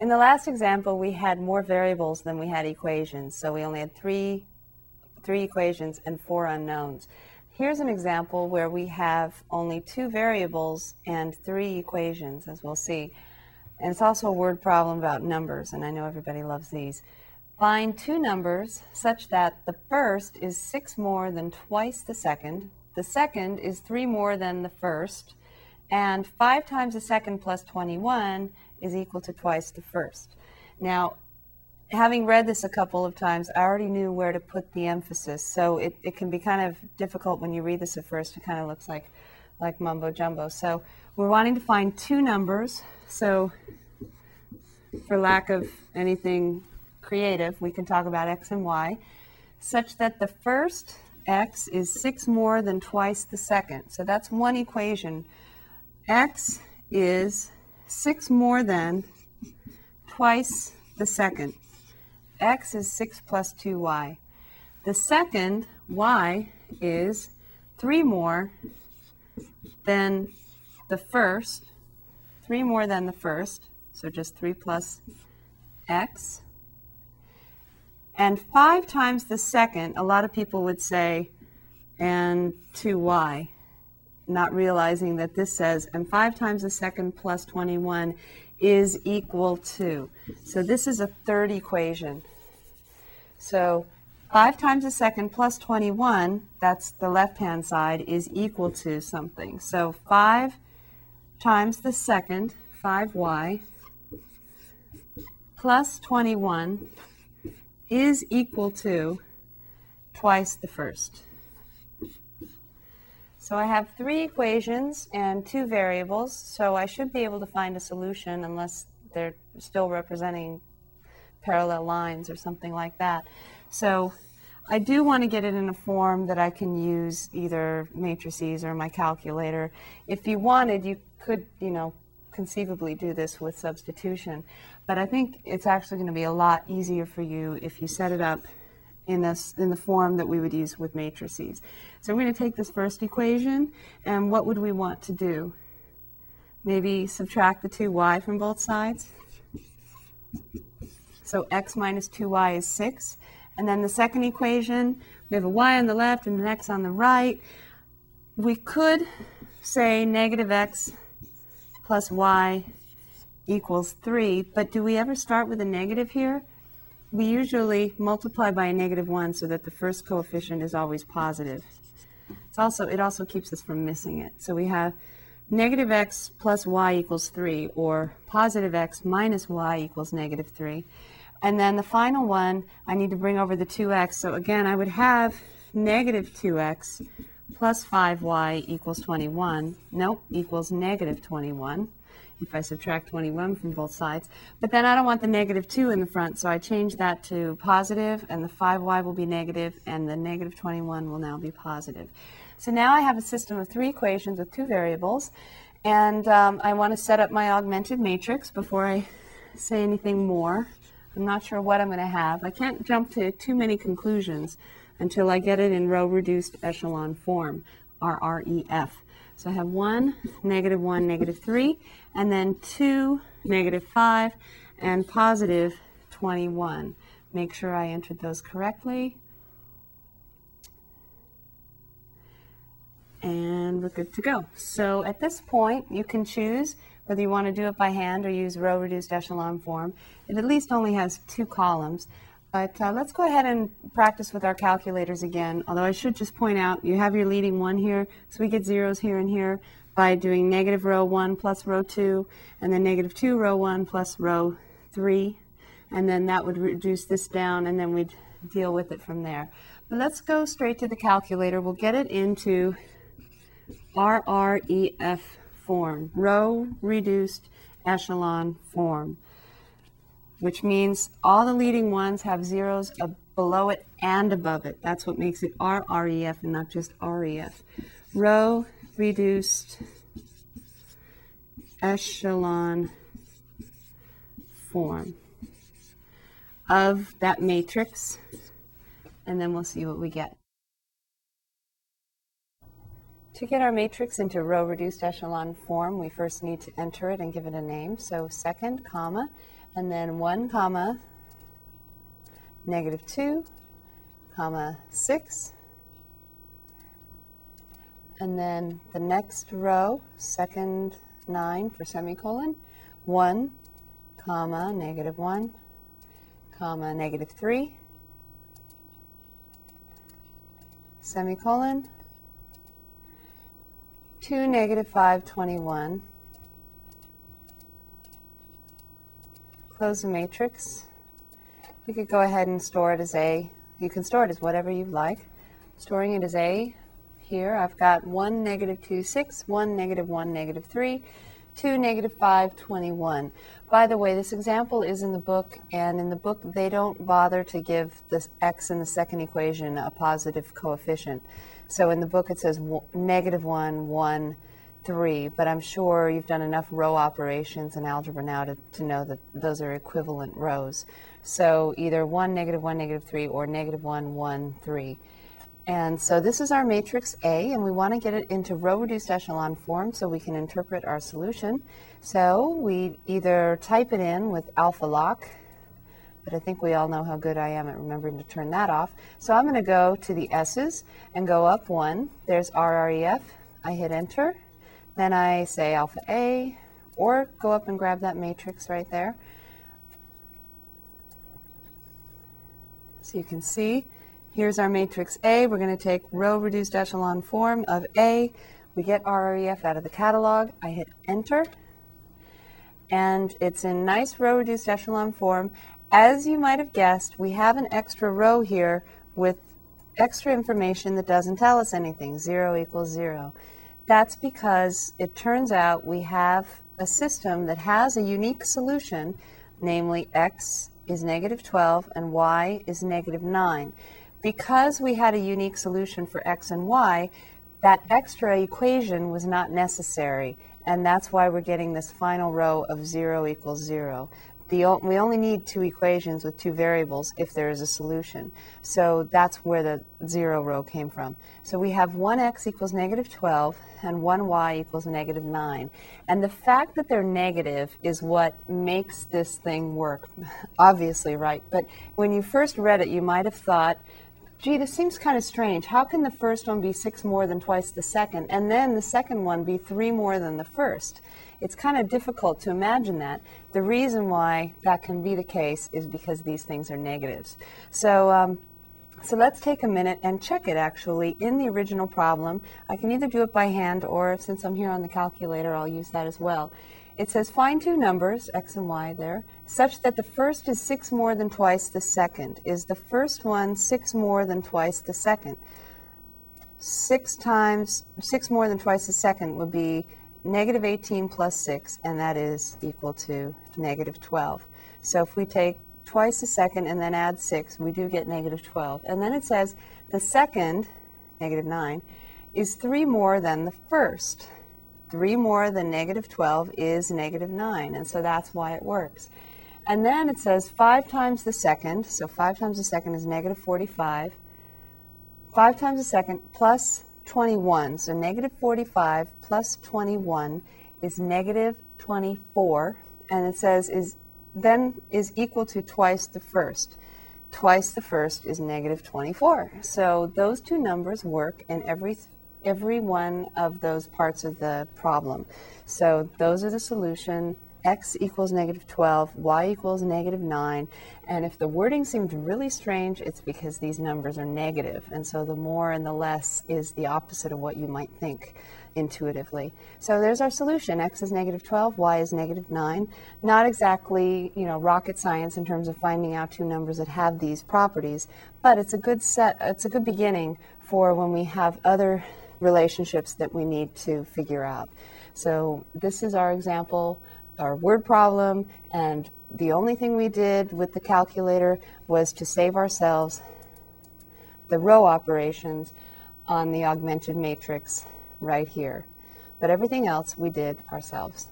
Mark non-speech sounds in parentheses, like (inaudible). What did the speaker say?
in the last example, we had more variables than we had equations. So we only had three, three equations and four unknowns. Here's an example where we have only two variables and three equations, as we'll see. And it's also a word problem about numbers, and I know everybody loves these. Find two numbers such that the first is 6 more than twice the second, the second is 3 more than the first, and 5 times the second plus 21 is equal to twice the first. Now, having read this a couple of times, I already knew where to put the emphasis. So it, it can be kind of difficult when you read this at first. It kind of looks like, like mumbo jumbo. So we're wanting to find two numbers. So for lack of anything creative, we can talk about x and y, such that the first x is 6 more than twice the second. So that's one equation. x is 6 more than twice the second. x is 6 plus 2y. The second, y, is 3 more than the first, 3 more than the first, so just 3 plus x. And 5 times the second, a lot of people would say, and 2y not realizing that this says, and 5 times the second plus 21 is equal to. So this is a third equation. So 5 times the second plus 21, that's the left-hand side, is equal to something. So 5 times the second, 5y, plus 21 is equal to twice the first. So I have three equations and two variables, so I should be able to find a solution unless they're still representing parallel lines or something like that. So I do want to get it in a form that I can use either matrices or my calculator. If you wanted, you could, you know, conceivably do this with substitution, but I think it's actually going to be a lot easier for you if you set it up in, this, in the form that we would use with matrices. So we're going to take this first equation, and what would we want to do? Maybe subtract the 2y from both sides. So x minus 2y is 6. And then the second equation, we have a y on the left and an x on the right. We could say negative x plus y equals 3, but do we ever start with a negative here? We usually multiply by a negative 1 so that the first coefficient is always positive. It's also, it also keeps us from missing it. So we have negative x plus y equals 3, or positive x minus y equals negative 3. And then the final one, I need to bring over the 2x. So again, I would have negative 2x plus 5y equals 21. Nope, equals negative 21 if I subtract 21 from both sides. But then I don't want the negative 2 in the front, so I change that to positive, and the 5y will be negative, and the negative 21 will now be positive. So now I have a system of three equations with two variables, and um, I want to set up my augmented matrix before I say anything more. I'm not sure what I'm going to have. I can't jump to too many conclusions until I get it in row reduced echelon form, RREF. So I have 1, negative 1, negative 3, and then 2, negative 5, and positive 21. Make sure I entered those correctly. And we're good to go. So at this point, you can choose whether you want to do it by hand or use row reduced echelon form. It at least only has two columns. But uh, let's go ahead and practice with our calculators again. Although I should just point out, you have your leading one here, so we get zeros here and here by doing negative row 1 plus row 2, and then negative 2 row 1 plus row 3. And then that would reduce this down, and then we'd deal with it from there. But let's go straight to the calculator. We'll get it into RREF form, row reduced echelon form which means all the leading ones have zeros below it and above it. That's what makes it RREF and not just REF. Row reduced echelon form of that matrix, and then we'll see what we get. To get our matrix into row reduced echelon form, we first need to enter it and give it a name. So second, comma, and then 1 comma negative 2 comma 6 and then the next row second 9 for semicolon 1 comma negative 1 comma negative 3 semicolon 2 negative 5 21 close the matrix. You could go ahead and store it as A. You can store it as whatever you like. Storing it as A here, I've got 1, negative 2, 6, 1, negative 1, negative 3, 2, negative 5, 21. By the way, this example is in the book, and in the book they don't bother to give this x in the second equation a positive coefficient. So in the book it says negative 1, 1, three, but I'm sure you've done enough row operations in algebra now to, to know that those are equivalent rows. So either 1, negative 1, negative 3, or negative 1, 1, 3. And so this is our matrix A, and we want to get it into row-reduced echelon form so we can interpret our solution. So we either type it in with alpha lock, but I think we all know how good I am at remembering to turn that off. So I'm going to go to the S's and go up one. There's RREF. I hit enter. Then I say alpha A, or go up and grab that matrix right there. So you can see, here's our matrix A. We're going to take row reduced echelon form of A. We get RREF out of the catalog. I hit enter. And it's in nice row reduced echelon form. As you might have guessed, we have an extra row here with extra information that doesn't tell us anything. 0 equals 0. That's because it turns out we have a system that has a unique solution, namely x is negative 12 and y is negative 9. Because we had a unique solution for x and y, that extra equation was not necessary, and that's why we're getting this final row of 0 equals 0 the, we only need two equations with two variables if there is a solution. So that's where the zero row came from. So we have 1x equals negative 12 and 1y equals negative 9. And the fact that they're negative is what makes this thing work, (laughs) obviously, right? But when you first read it, you might have thought, gee, this seems kind of strange. How can the first one be six more than twice the second, and then the second one be three more than the first? It's kind of difficult to imagine that. The reason why that can be the case is because these things are negatives. So, um, so let's take a minute and check it actually in the original problem. I can either do it by hand or since I'm here on the calculator, I'll use that as well. It says find two numbers, x and y there, such that the first is 6 more than twice the second. Is the first one 6 more than twice the second? 6 times, 6 more than twice the second would be negative 18 plus 6, and that is equal to negative 12. So if we take twice the second and then add 6, we do get negative 12. And then it says the second, negative 9, is 3 more than the first. 3 more than negative 12 is negative 9, and so that's why it works. And then it says 5 times the second, so 5 times the second is negative 45. 5 times the second plus 21, so negative 45 plus 21 is negative 24, and it says is then is equal to twice the first. Twice the first is negative 24. So those two numbers work in every every one of those parts of the problem. So those are the solution. x equals negative 12, y equals negative 9. And if the wording seemed really strange, it's because these numbers are negative. And so the more and the less is the opposite of what you might think intuitively. So there's our solution. X is negative 12, Y is negative 9. Not exactly, you know, rocket science in terms of finding out two numbers that have these properties, but it's a good set, it's a good beginning for when we have other relationships that we need to figure out. So this is our example, our word problem, and the only thing we did with the calculator was to save ourselves the row operations on the augmented matrix right here. But everything else we did ourselves.